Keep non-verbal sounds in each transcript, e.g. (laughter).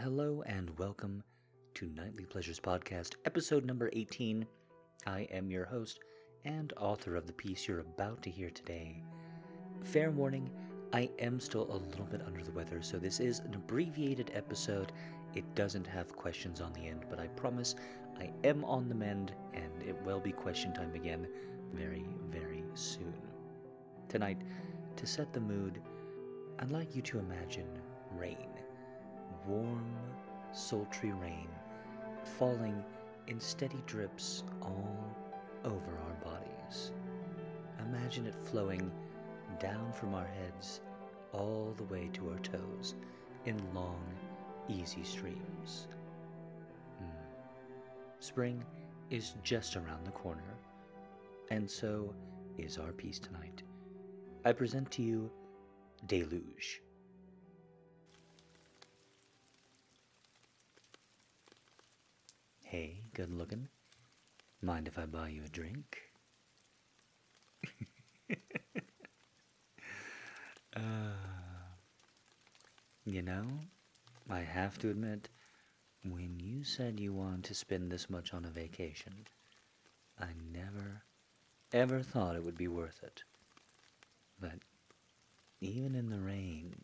Hello and welcome to Nightly Pleasures Podcast, episode number 18. I am your host and author of the piece you're about to hear today. Fair warning, I am still a little bit under the weather, so this is an abbreviated episode. It doesn't have questions on the end, but I promise I am on the mend and it will be question time again very, very soon. Tonight, to set the mood, I'd like you to imagine rain warm, sultry rain falling in steady drips all over our bodies. Imagine it flowing down from our heads all the way to our toes in long, easy streams. Mm. Spring is just around the corner, and so is our piece tonight. I present to you Deluge. Hey, good looking. Mind if I buy you a drink? (laughs) uh, you know, I have to admit, when you said you wanted to spend this much on a vacation, I never, ever thought it would be worth it. But even in the rain,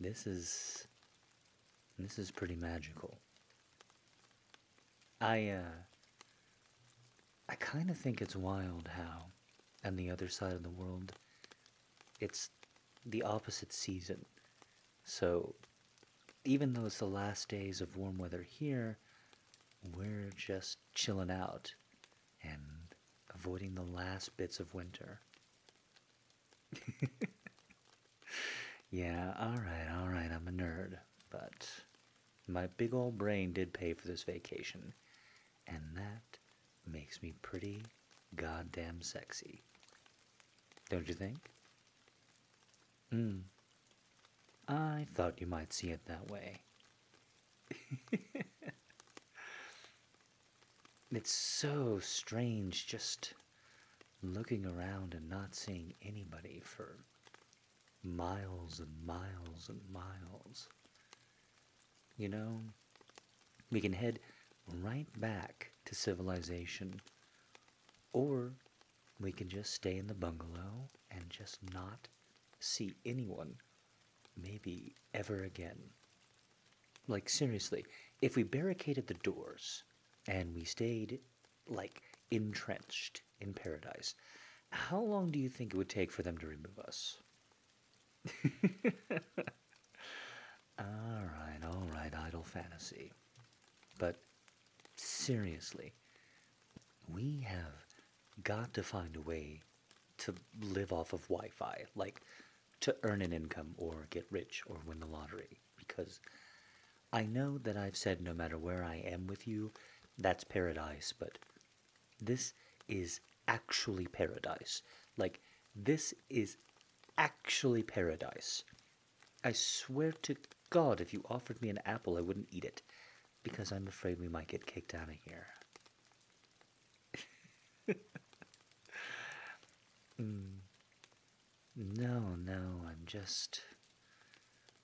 this is, this is pretty magical. I, uh, I kind of think it's wild how, on the other side of the world, it's the opposite season. So, even though it's the last days of warm weather here, we're just chilling out and avoiding the last bits of winter. (laughs) yeah, alright, alright, I'm a nerd, but my big old brain did pay for this vacation and that makes me pretty goddamn sexy. Don't you think? Hmm. I thought you might see it that way. (laughs) it's so strange just looking around and not seeing anybody for miles and miles and miles. You know, we can head right back to civilization. Or we can just stay in the bungalow and just not see anyone, maybe ever again. Like, seriously, if we barricaded the doors and we stayed, like, entrenched in paradise, how long do you think it would take for them to remove us? (laughs) all right, all right, idle fantasy. But seriously, we have got to find a way to live off of Wi Fi, like to earn an income or get rich or win the lottery. Because I know that I've said no matter where I am with you, that's paradise, but this is actually paradise. Like, this is actually paradise. I swear to God, if you offered me an apple, I wouldn't eat it because I'm afraid we might get kicked out of here. (laughs) mm. No, no, I'm just.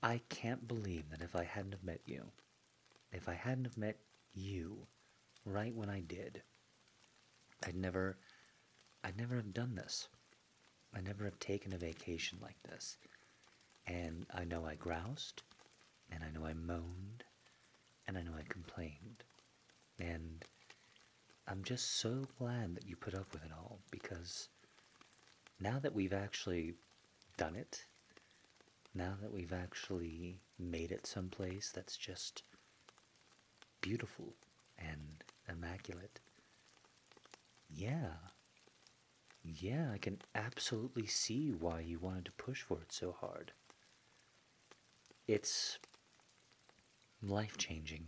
I can't believe that if I hadn't have met you, if I hadn't have met you right when I did, I'd never, I'd never have done this. I never have taken a vacation like this. And I know I groused, and I know I moaned, and I know I complained. And I'm just so glad that you put up with it all because now that we've actually done it, now that we've actually made it someplace that's just beautiful and immaculate, yeah, yeah, I can absolutely see why you wanted to push for it so hard. It's life changing,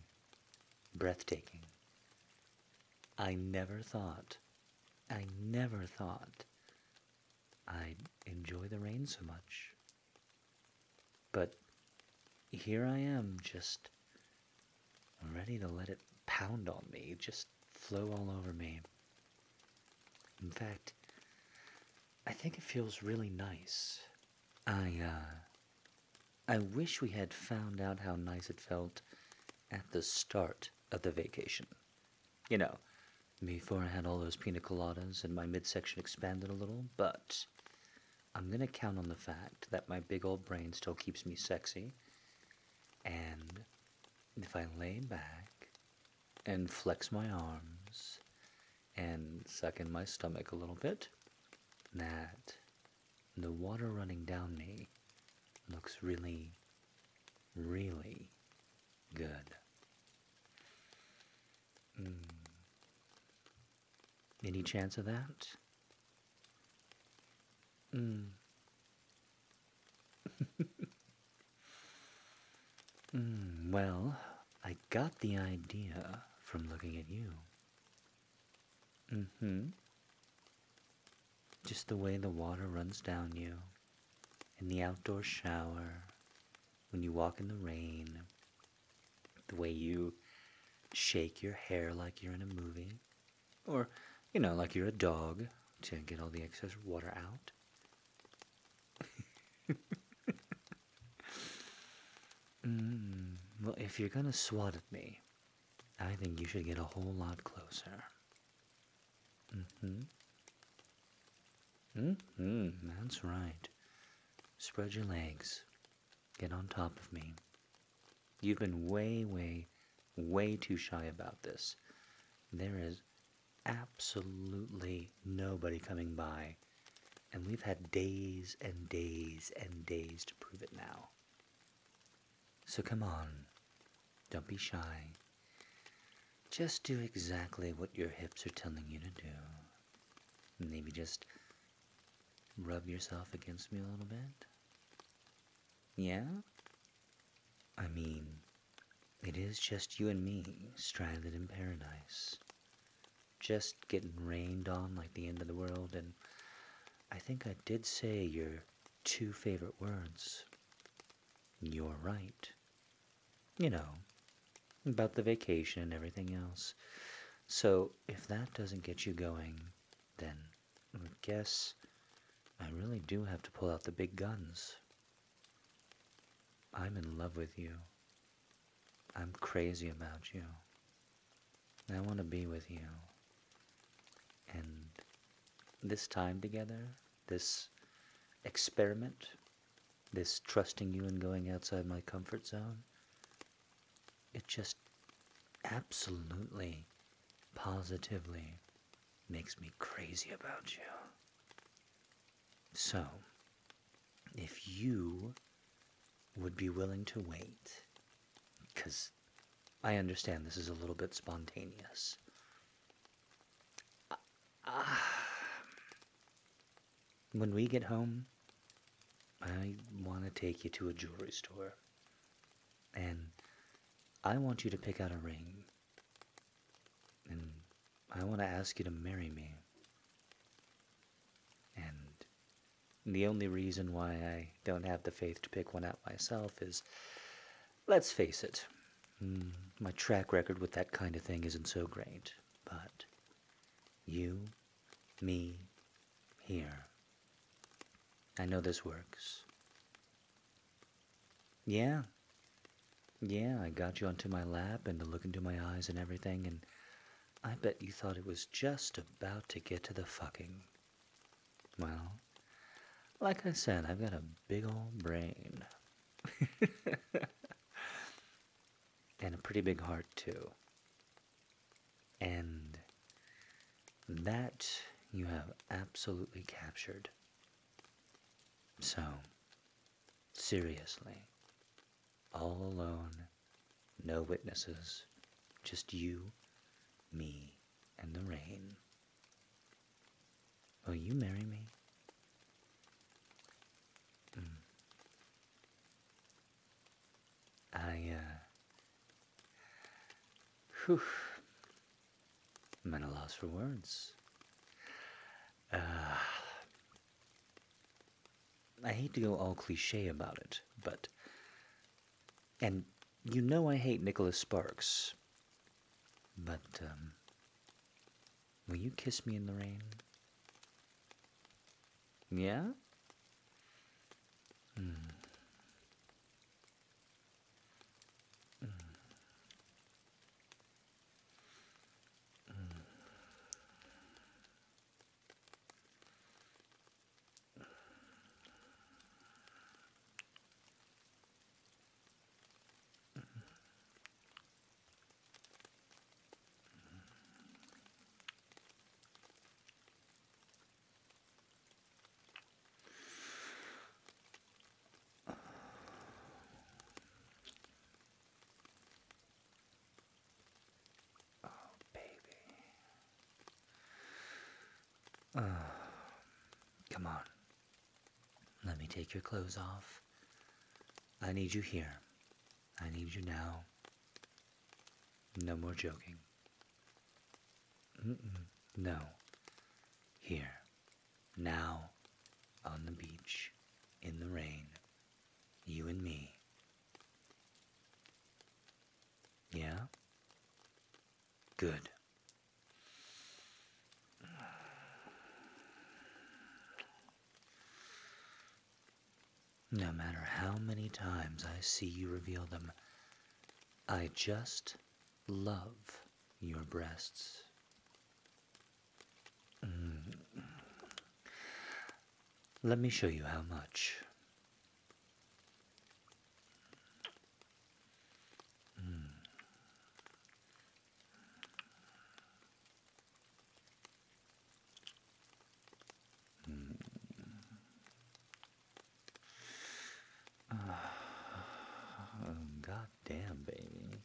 breathtaking. I never thought, I never thought I'd enjoy the rain so much. But here I am, just ready to let it pound on me, just flow all over me. In fact, I think it feels really nice. I, uh, I wish we had found out how nice it felt at the start of the vacation. You know, before I had all those pina coladas and my midsection expanded a little, but I'm gonna count on the fact that my big old brain still keeps me sexy. And if I lay back and flex my arms and suck in my stomach a little bit, that the water running down me looks really, really good. Mm. Any chance of that? Mm. (laughs) mm, well, I got the idea from looking at you. Mm hmm. Just the way the water runs down you, in the outdoor shower, when you walk in the rain, the way you shake your hair like you're in a movie, or, you know, like you're a dog to get all the excess water out. (laughs) mm, well, if you're gonna swat at me, I think you should get a whole lot closer. Mm-hmm. Mm-hmm, that's right. Spread your legs. Get on top of me. You've been way, way, way too shy about this. There is absolutely nobody coming by, and we've had days and days and days to prove it now. So come on, don't be shy. Just do exactly what your hips are telling you to do. Maybe just rub yourself against me a little bit. Yeah? I mean, it is just you and me stranded in paradise. Just getting rained on like the end of the world, and I think I did say your two favorite words. You're right. You know, about the vacation and everything else. So, if that doesn't get you going, then I guess I really do have to pull out the big guns. I'm in love with you. I'm crazy about you. I want to be with you. And this time together, this experiment, this trusting you and going outside my comfort zone, it just absolutely, positively makes me crazy about you. So, if you would be willing to wait, because I understand this is a little bit spontaneous. Uh, when we get home, I want to take you to a jewelry store. And I want you to pick out a ring. And I want to ask you to marry me. And the only reason why I don't have the faith to pick one out myself is, let's face it, mm, my track record with that kind of thing isn't so great. But you, me, here. I know this works. Yeah. Yeah, I got you onto my lap and to look into my eyes and everything, and I bet you thought it was just about to get to the fucking. Well, like I said, I've got a big old brain. (laughs) and a pretty big heart, too. And that you have absolutely captured. So, seriously, all alone, no witnesses, just you, me, and the rain. Will you marry me? I, uh, whew, I'm at a loss for words. Uh, I hate to go all cliche about it, but. And you know I hate Nicholas Sparks. But, um. Will you kiss me in the rain? Yeah? Mm. Mm. Come on. Let me take your clothes off. I need you here. I need you now. No more joking. Mm-mm. No. Here. Now. On the beach. In the rain. You and me. Yeah? Good. No matter how many times I see you reveal them, I just love your breasts. Mm. Let me show you how much. Mm. Oh, God damn, baby.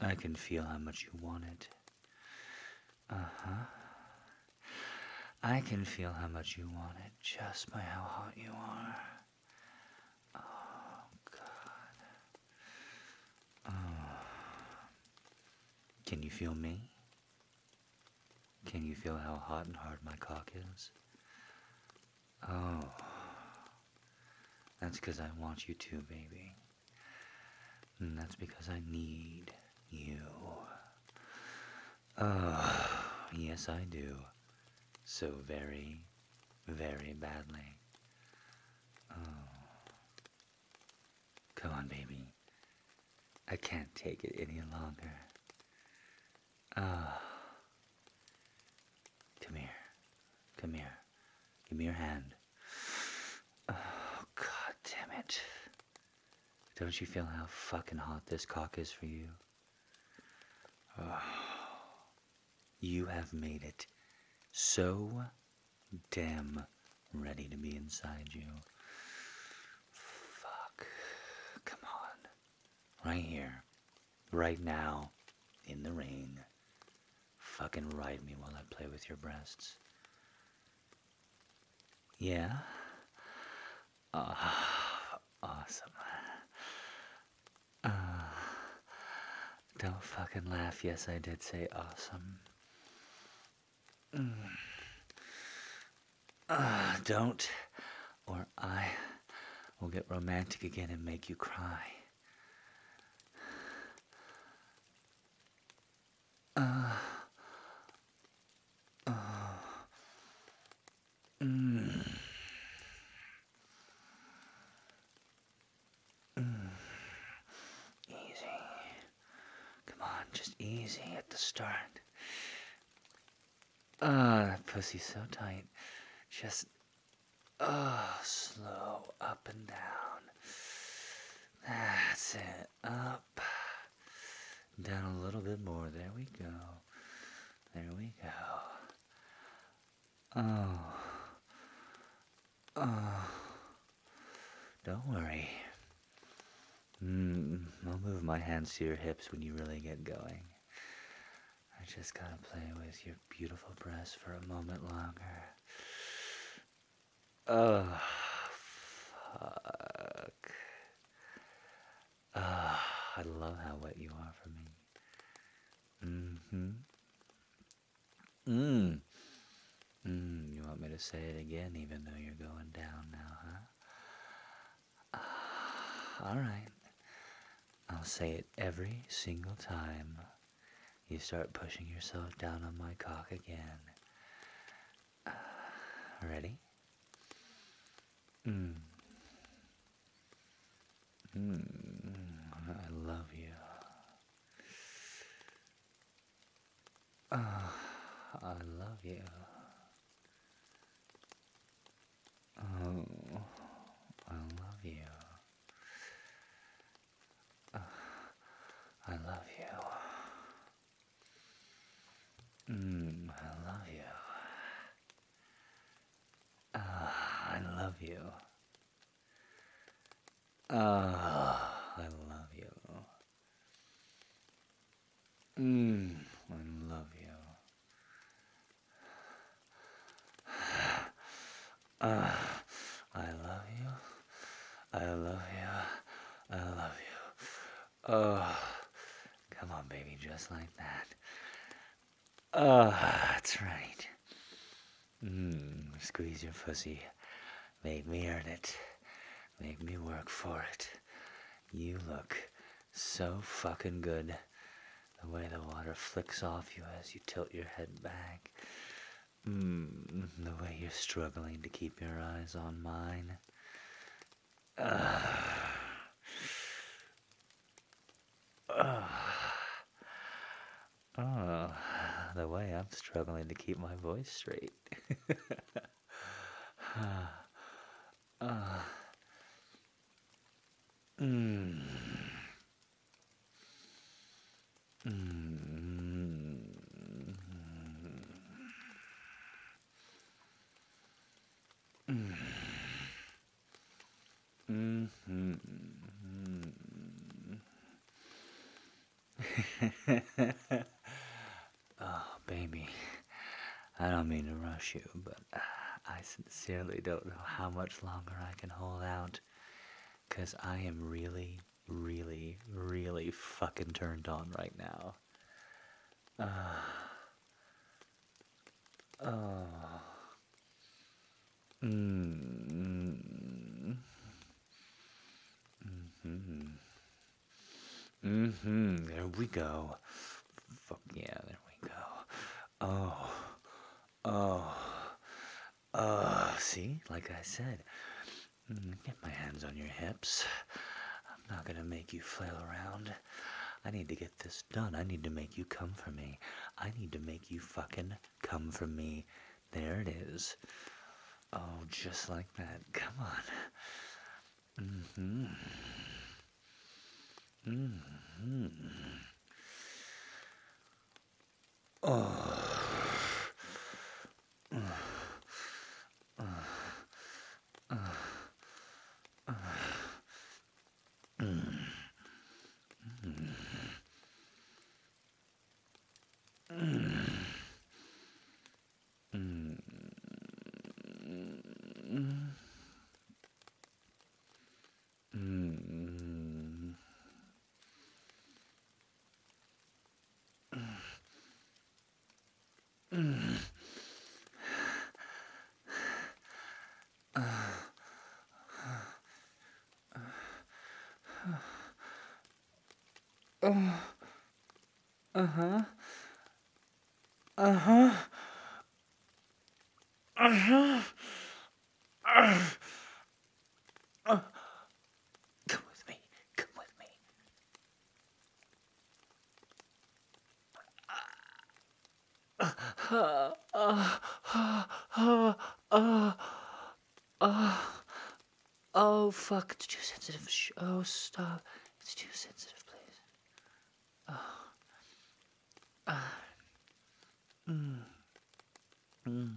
I can feel how much you want it. Uh huh. I can feel how much you want it just by how hot you are. Oh, God. Oh. Can you feel me? Can you feel how hot and hard my cock is? Oh. That's because I want you to, baby. And that's because I need you. Oh, yes, I do. So very, very badly. Oh. Come on, baby. I can't take it any longer. Ah. Come here. Come here. Give me your hand. Oh, god damn it. Don't you feel how fucking hot this cock is for you? Oh, you have made it so damn ready to be inside you. Fuck. Come on. Right here. Right now. In the rain. Fucking ride me while I play with your breasts. Yeah? Uh, awesome. Don't fucking laugh. Yes, I did say awesome. Uh, don't, or I will get romantic again and make you cry. Uh, uh, mm. Mm. Easy. Come on, just easy at the start. Ah, that pussy's so tight. Just, oh, slow up and down. That's it. Up. Down a little bit more. There we go. There we go. Oh. Oh. Don't worry. Mm, I'll move my hands to your hips when you really get going. I just gotta play with your beautiful breasts for a moment longer. Oh, fuck. Ah, I love how wet you are for me. Mm-hmm. Mm. Mm, you want me to say it again even though you're going down now, huh? All right. I'll say it every single time you start pushing yourself down on my cock again. Uh, (sighs) ready? Mm. Mm. I love you. Oh, (sighs) I love you. Oh, Mm, I love you. Ah, I love you. Ah, I love you. Mm, I love you. (sighs) Ah, I love you. I love you. I love you. Oh, come on, baby, just like that. Oh, that's right. Mmm, squeeze your pussy. Make me earn it. Make me work for it. You look so fucking good. The way the water flicks off you as you tilt your head back. Mmm, the way you're struggling to keep your eyes on mine. Uh, uh, oh, the way I'm struggling to keep my voice straight. uh, mm. Mm. Mm. Mm-hmm. oh, baby. I don't mean to rush you, but uh, I sincerely don't know how much longer I can hold out. Because I am really, really, really fucking turned on right now. Uh, oh. Mm. Mm-hmm. Mm-hmm. There we go. Fuck yeah, there we go. Oh. Oh. Oh. See? Like I said, mm, get my hands on your hips. I'm not gonna make you flail around. I need to get this done. I need to make you come for me. I need to make you fucking come for me. There it is. Oh, just like that. Come on. Mm-hmm. Mm-hmm. Oh. Uh, uh-huh. Uh-huh. Uh-huh. Uh, come with me. Come with me. Uh, uh, oh, fuck. It's too sensitive. Oh, stop. It's too sensitive. Mm. Mm.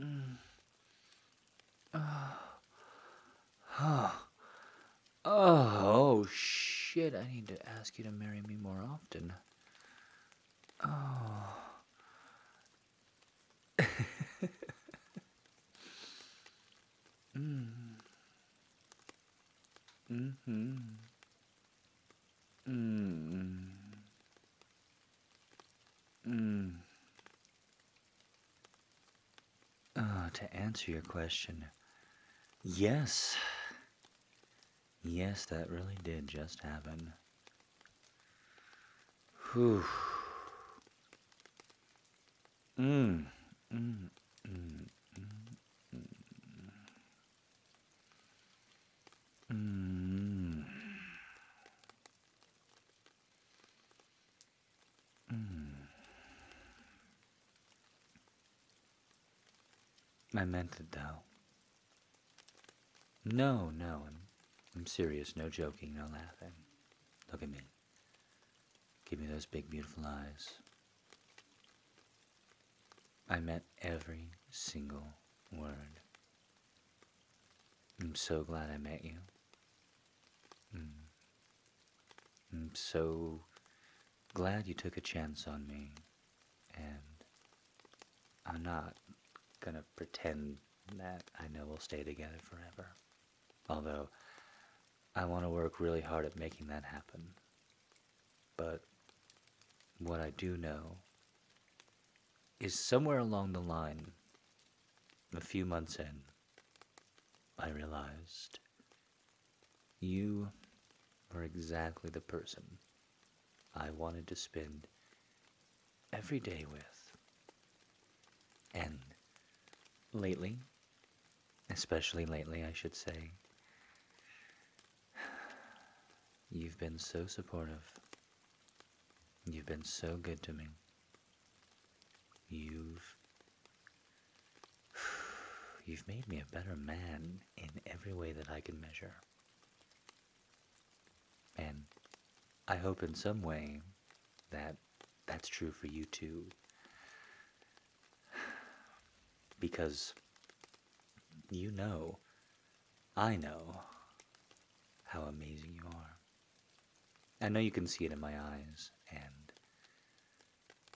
Mm. Oh. Oh. oh, shit. I need to ask you to marry me more often. Oh. mm. (laughs) Mm-hmm. Mm. Mm. Uh, to answer your question, yes. Yes, that really did just happen. Whew. Mm. Mm. Mm. Mm. Mm. Mm. I meant it though. No, no, I'm, serious. No joking, no laughing. Look at me. Give me those big, beautiful eyes. I meant every single word. I'm so glad I met you. Mm. I'm so glad you took a chance on me, and I'm not gonna pretend that I know we'll stay together forever. Although, I want to work really hard at making that happen. But what I do know is somewhere along the line, a few months in, I realized you were exactly the person I wanted to spend every day with. And lately, especially lately, I should say, you've been so supportive. You've been so good to me. You've (sighs) you've made me a better man in every way that I can measure. And I hope in some way that that's true for you too. (sighs) Because you know, I know how amazing you are. I know you can see it in my eyes, and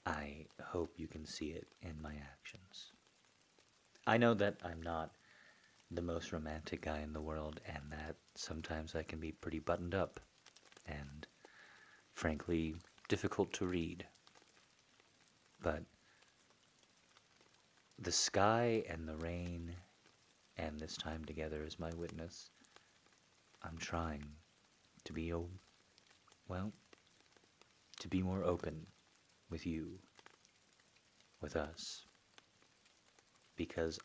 I hope you can see it in my actions. I know that I'm not the most romantic guy in the world, and that sometimes I can be pretty buttoned up and, frankly, difficult to read. But the sky and the rain and this time together is my witness. I'm trying to be, oh, well, to be more open with you, with us. Because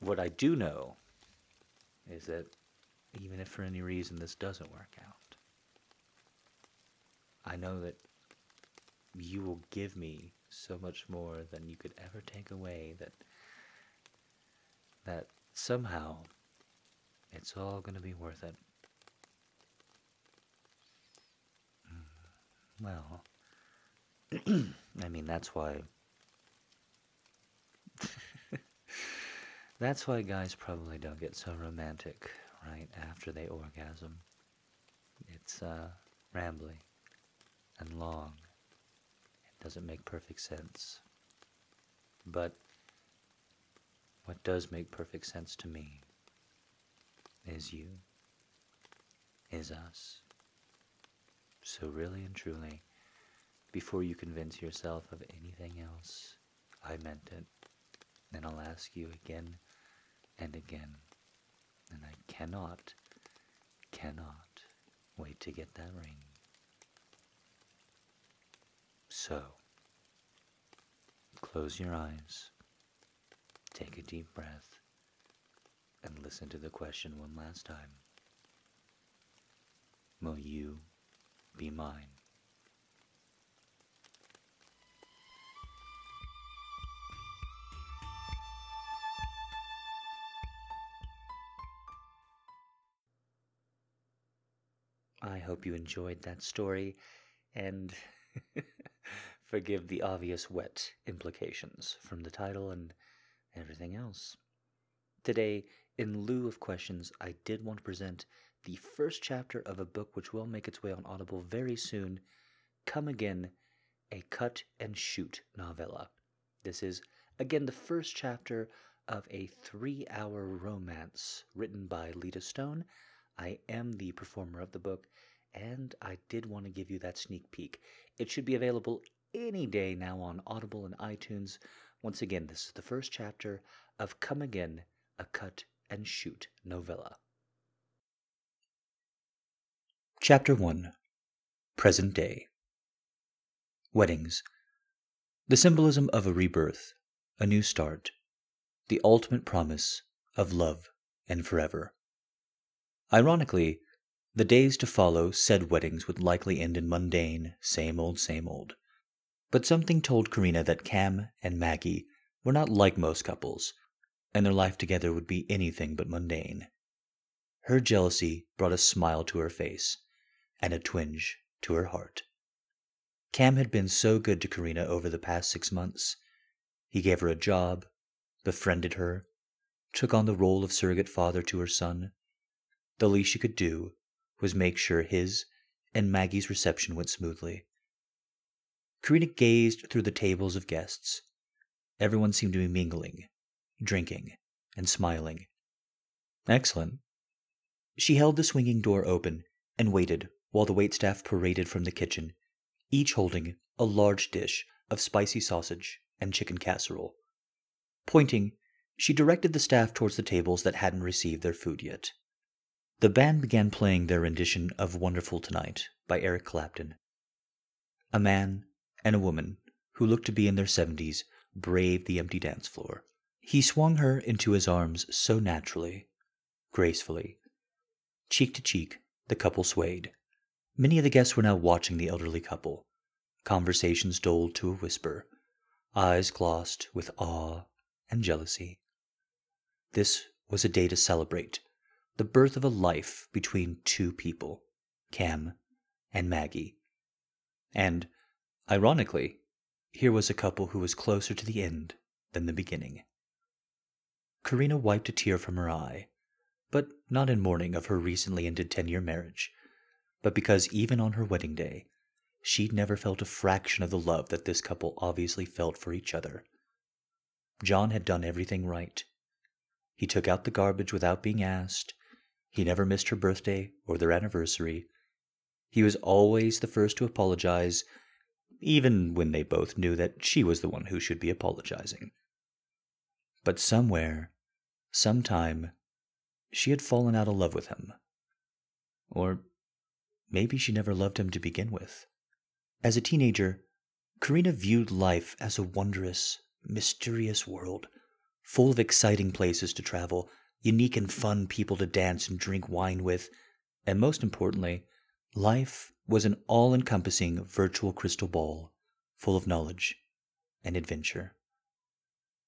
what I do know is that even if for any reason this doesn't work out, I know that you will give me so much more than you could ever take away that that somehow it's all going to be worth it. Well, (clears throat) I mean, that's why. (laughs) that's why guys probably don't get so romantic right after they orgasm. It's uh, rambly and long. It doesn't make perfect sense. But what does make perfect sense to me is you, is us. So, really and truly, before you convince yourself of anything else, I meant it. And I'll ask you again and again. And I cannot, cannot wait to get that ring. So, close your eyes. Take a deep breath and listen to the question one last time. Will you be mine? I hope you enjoyed that story and (laughs) forgive the obvious wet implications from the title and everything else. Today, in lieu of questions, I did want to present the first chapter of a book which will make its way on Audible very soon Come Again, a cut and shoot novella. This is, again, the first chapter of a three hour romance written by Lita Stone. I am the performer of the book, and I did want to give you that sneak peek. It should be available any day now on Audible and iTunes. Once again, this is the first chapter of Come Again, a Cut and Shoot novella. Chapter 1 Present Day Weddings. The symbolism of a rebirth, a new start, the ultimate promise of love and forever. Ironically, the days to follow said weddings would likely end in mundane, same old, same old. But something told Karina that Cam and Maggie were not like most couples, and their life together would be anything but mundane. Her jealousy brought a smile to her face and a twinge to her heart. Cam had been so good to Karina over the past six months. He gave her a job, befriended her, took on the role of surrogate father to her son. The least she could do was make sure his and Maggie's reception went smoothly. Karina gazed through the tables of guests. Everyone seemed to be mingling, drinking, and smiling. Excellent. She held the swinging door open and waited while the waitstaff paraded from the kitchen, each holding a large dish of spicy sausage and chicken casserole. Pointing, she directed the staff towards the tables that hadn't received their food yet. The band began playing their rendition of Wonderful Tonight by Eric Clapton. A man and a woman, who looked to be in their seventies, braved the empty dance floor. He swung her into his arms so naturally, gracefully. Cheek to cheek, the couple swayed. Many of the guests were now watching the elderly couple. Conversations dulled to a whisper, eyes glossed with awe and jealousy. This was a day to celebrate the birth of a life between two people, Cam and Maggie. And, ironically, here was a couple who was closer to the end than the beginning. Karina wiped a tear from her eye, but not in mourning of her recently ended ten year marriage, but because even on her wedding day, she'd never felt a fraction of the love that this couple obviously felt for each other. John had done everything right. He took out the garbage without being asked. He never missed her birthday or their anniversary. He was always the first to apologize, even when they both knew that she was the one who should be apologizing. But somewhere, sometime, she had fallen out of love with him. Or maybe she never loved him to begin with. As a teenager, Karina viewed life as a wondrous, mysterious world, full of exciting places to travel, unique and fun people to dance and drink wine with, and most importantly, life was an all encompassing virtual crystal ball full of knowledge and adventure.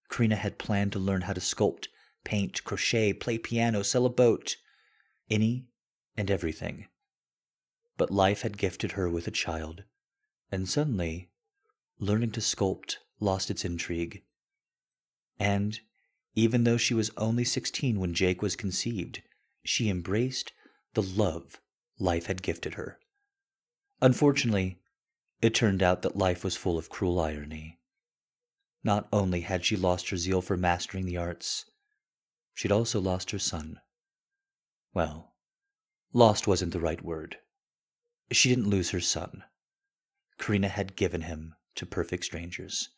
Karina had planned to learn how to sculpt, paint, crochet, play piano, sail a boat, any and everything. But life had gifted her with a child, and suddenly, learning to sculpt lost its intrigue. And, even though she was only sixteen when Jake was conceived, she embraced the love life had gifted her. Unfortunately, it turned out that life was full of cruel irony. Not only had she lost her zeal for mastering the arts, she'd also lost her son. Well, lost wasn't the right word. She didn't lose her son. Karina had given him to perfect strangers.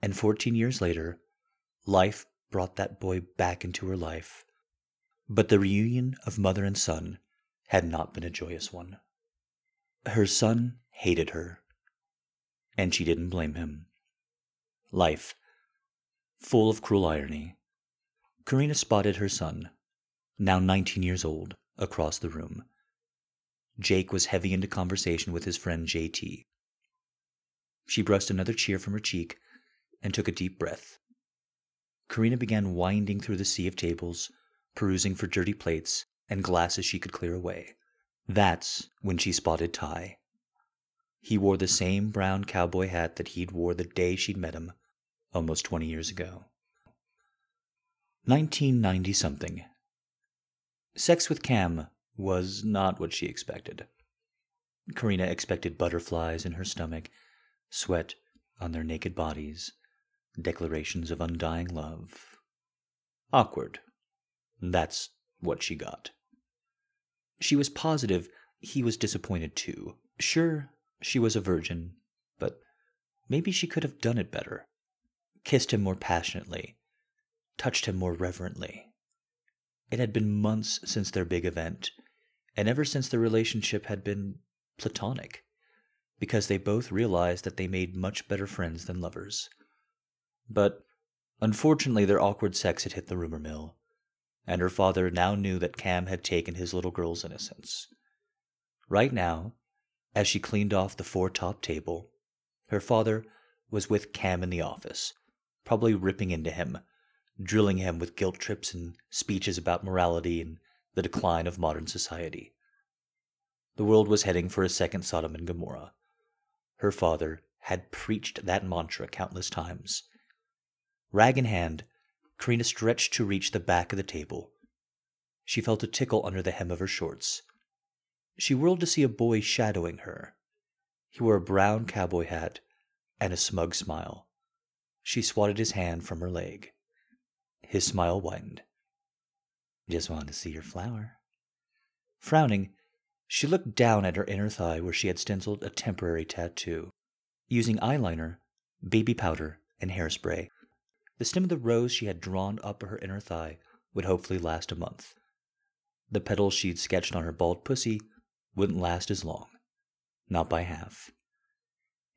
And 14 years later, life brought that boy back into her life. But the reunion of mother and son had not been a joyous one. Her son hated her, and she didn't blame him. Life, full of cruel irony. Karina spotted her son, now 19 years old, across the room. Jake was heavy into conversation with his friend JT. She brushed another tear from her cheek and took a deep breath. Karina began winding through the sea of tables, perusing for dirty plates and glasses she could clear away. That's when she spotted Ty. He wore the same brown cowboy hat that he'd wore the day she'd met him, almost 20 years ago. 1990 something. Sex with Cam was not what she expected. Karina expected butterflies in her stomach sweat on their naked bodies, declarations of undying love. Awkward. That's what she got. She was positive he was disappointed too. Sure, she was a virgin, but maybe she could have done it better. Kissed him more passionately, touched him more reverently. It had been months since their big event, and ever since their relationship had been platonic because they both realized that they made much better friends than lovers. But unfortunately, their awkward sex had hit the rumor mill, and her father now knew that Cam had taken his little girl's innocence. Right now, as she cleaned off the four top table, her father was with Cam in the office, probably ripping into him, drilling him with guilt trips and speeches about morality and the decline of modern society. The world was heading for a second Sodom and Gomorrah her father, had preached that mantra countless times. Rag in hand, Karina stretched to reach the back of the table. She felt a tickle under the hem of her shorts. She whirled to see a boy shadowing her. He wore a brown cowboy hat and a smug smile. She swatted his hand from her leg. His smile widened. Just wanted to see your flower. Frowning, she looked down at her inner thigh where she had stenciled a temporary tattoo. Using eyeliner, baby powder, and hairspray, the stem of the rose she had drawn up her inner thigh would hopefully last a month. The petals she'd sketched on her bald pussy wouldn't last as long. Not by half.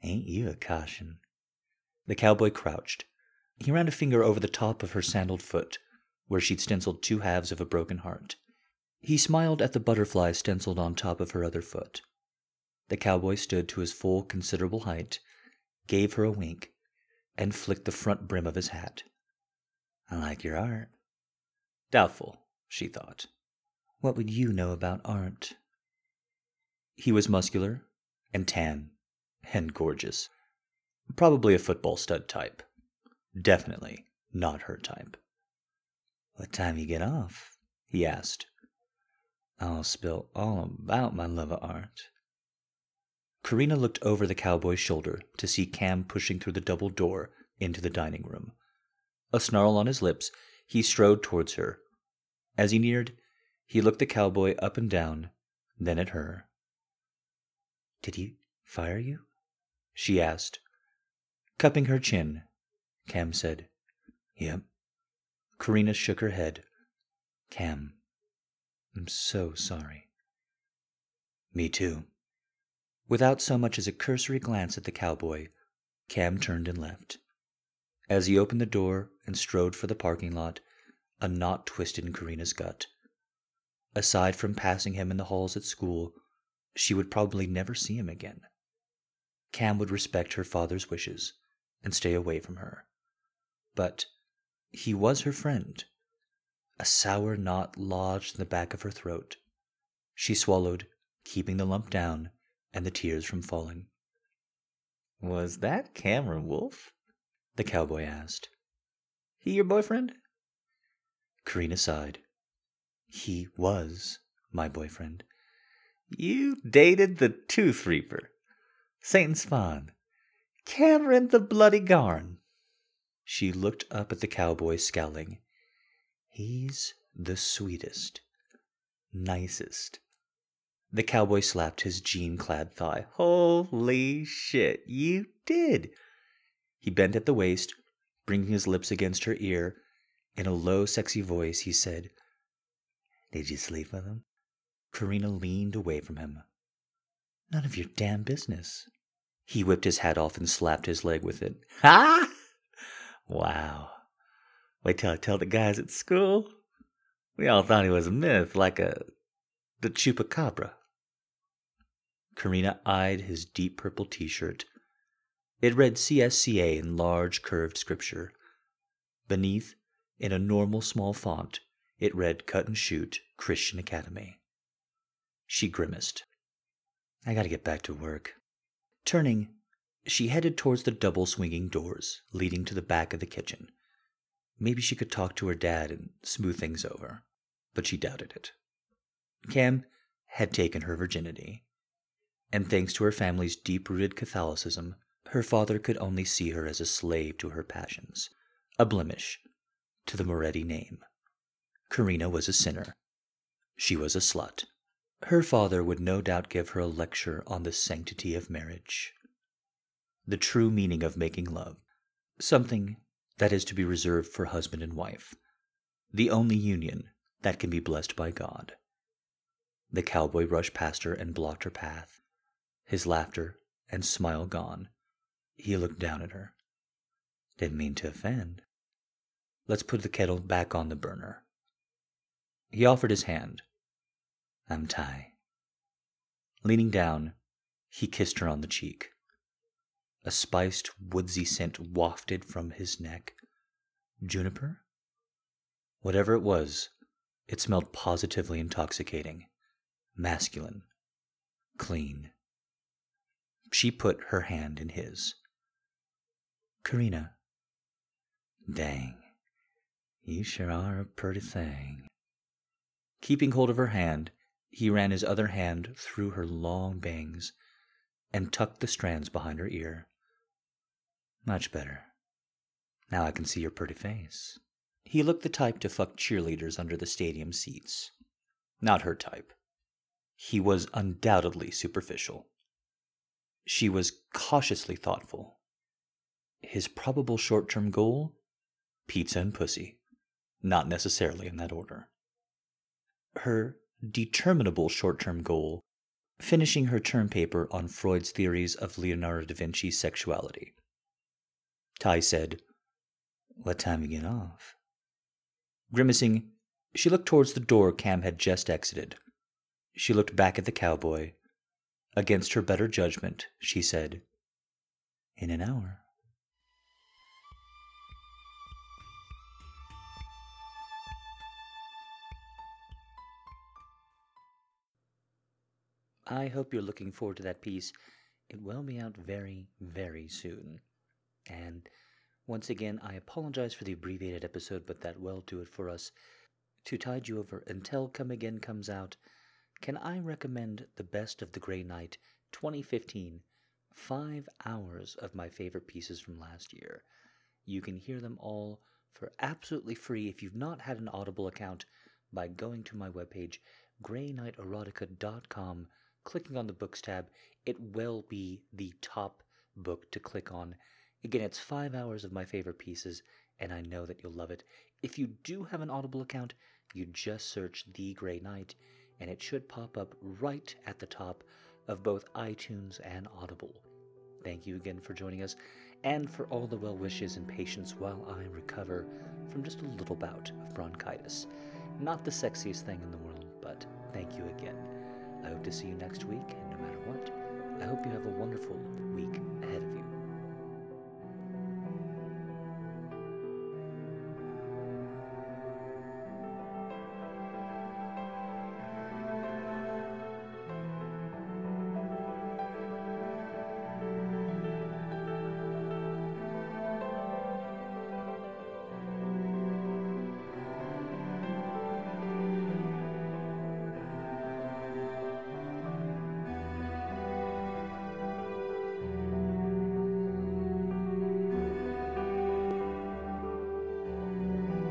Ain't you a caution? The cowboy crouched. He ran a finger over the top of her sandaled foot, where she'd stenciled two halves of a broken heart. He smiled at the butterfly stenciled on top of her other foot. The cowboy stood to his full considerable height, gave her a wink, and flicked the front brim of his hat. I like your art. Doubtful, she thought. What would you know about art? He was muscular and tan and gorgeous. Probably a football stud type. Definitely not her type. What time you get off? he asked. I'll spill all about my love of art. Karina looked over the cowboy's shoulder to see Cam pushing through the double door into the dining room. A snarl on his lips, he strode towards her. As he neared, he looked the cowboy up and down, then at her. Did he fire you? she asked. Cupping her chin, Cam said, Yep. Karina shook her head. Cam, I'm so sorry. Me too. Without so much as a cursory glance at the cowboy, Cam turned and left. As he opened the door and strode for the parking lot, a knot twisted in Karina's gut. Aside from passing him in the halls at school, she would probably never see him again. Cam would respect her father's wishes and stay away from her. But he was her friend. A sour knot lodged in the back of her throat. She swallowed, keeping the lump down and the tears from falling. Was that Cameron Wolf? The cowboy asked. He your boyfriend? Karina sighed. He was my boyfriend. You dated the Tooth Reaper, Satan's Spawn, Cameron the Bloody Garn. She looked up at the cowboy, scowling. He's the sweetest, nicest. The cowboy slapped his jean clad thigh. Holy shit, you did! He bent at the waist, bringing his lips against her ear. In a low, sexy voice, he said, Did you sleep with him? Karina leaned away from him. None of your damn business. He whipped his hat off and slapped his leg with it. Ha! (laughs) Wow. Wait till I tell the guys at school. We all thought he was a myth, like a the chupacabra. Karina eyed his deep purple t-shirt. It read CSCA in large curved scripture. Beneath, in a normal small font, it read Cut and Shoot Christian Academy. She grimaced. I gotta get back to work. Turning, she headed towards the double swinging doors leading to the back of the kitchen. Maybe she could talk to her dad and smooth things over, but she doubted it. Cam had taken her virginity, and thanks to her family's deep rooted Catholicism, her father could only see her as a slave to her passions, a blemish to the Moretti name. Karina was a sinner. She was a slut. Her father would no doubt give her a lecture on the sanctity of marriage, the true meaning of making love, something that is to be reserved for husband and wife, the only union that can be blessed by God. The cowboy rushed past her and blocked her path, his laughter and smile gone. He looked down at her. Didn't mean to offend. Let's put the kettle back on the burner. He offered his hand. I'm Ty. Leaning down, he kissed her on the cheek. A spiced, woodsy scent wafted from his neck. Juniper? Whatever it was, it smelled positively intoxicating, masculine, clean. She put her hand in his. Karina. Dang, you sure are a pretty thing. Keeping hold of her hand, He ran his other hand through her long bangs and tucked the strands behind her ear. Much better. Now I can see your pretty face. He looked the type to fuck cheerleaders under the stadium seats. Not her type. He was undoubtedly superficial. She was cautiously thoughtful. His probable short term goal? Pizza and pussy. Not necessarily in that order. Her determinable short term goal? Finishing her term paper on Freud's theories of Leonardo da Vinci's sexuality. Ty said, What time you get off? Grimacing, she looked towards the door Cam had just exited. She looked back at the cowboy. Against her better judgment, she said, In an hour. I hope you're looking forward to that piece. It will be out very, very soon. And once again, I apologize for the abbreviated episode, but that will do it for us. To tide you over until Come Again comes out, can I recommend The Best of the Grey Knight 2015? Five hours of my favorite pieces from last year. You can hear them all for absolutely free if you've not had an Audible account by going to my webpage, greyknighterotica.com, clicking on the books tab. It will be the top book to click on Again, it's five hours of my favorite pieces, and I know that you'll love it. If you do have an Audible account, you just search The Grey Knight, and it should pop up right at the top of both iTunes and Audible. Thank you again for joining us, and for all the well wishes and patience while I recover from just a little bout of bronchitis. Not the sexiest thing in the world, but thank you again. I hope to see you next week, and no matter what, I hope you have a wonderful week ahead of you.